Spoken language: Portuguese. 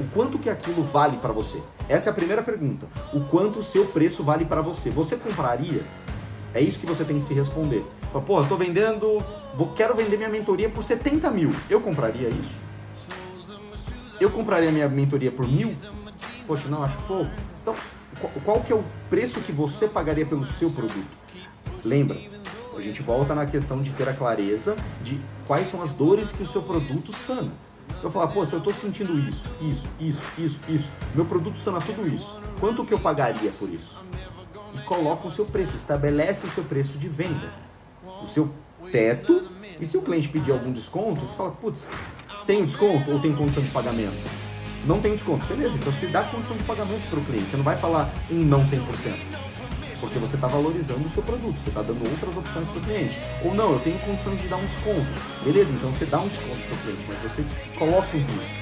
O quanto que aquilo vale para você? Essa é a primeira pergunta. O quanto o seu preço vale para você? Você compraria? É isso que você tem que se responder. Fala, Pô, eu tô vendendo, vou, quero vender minha mentoria por 70 mil. Eu compraria isso? Eu compraria minha mentoria por mil? Poxa, não, acho pouco. Então, qual, qual que é o preço que você pagaria pelo seu produto? Lembra, a gente volta na questão de ter a clareza de quais são as dores que o seu produto sana. Eu falar, pô, se eu estou sentindo isso, isso, isso, isso, isso, meu produto sana tudo isso, quanto que eu pagaria por isso? E coloca o seu preço, estabelece o seu preço de venda, o seu teto, e se o cliente pedir algum desconto, você fala, putz, tem desconto ou tem condição de pagamento? Não tem desconto, beleza, então você dá condição de pagamento para o cliente, você não vai falar um não 100% porque você está valorizando o seu produto, você está dando outras opções para o cliente. Ou não, eu tenho condições de dar um desconto. Beleza, então você dá um desconto para o cliente, mas você coloca um risco.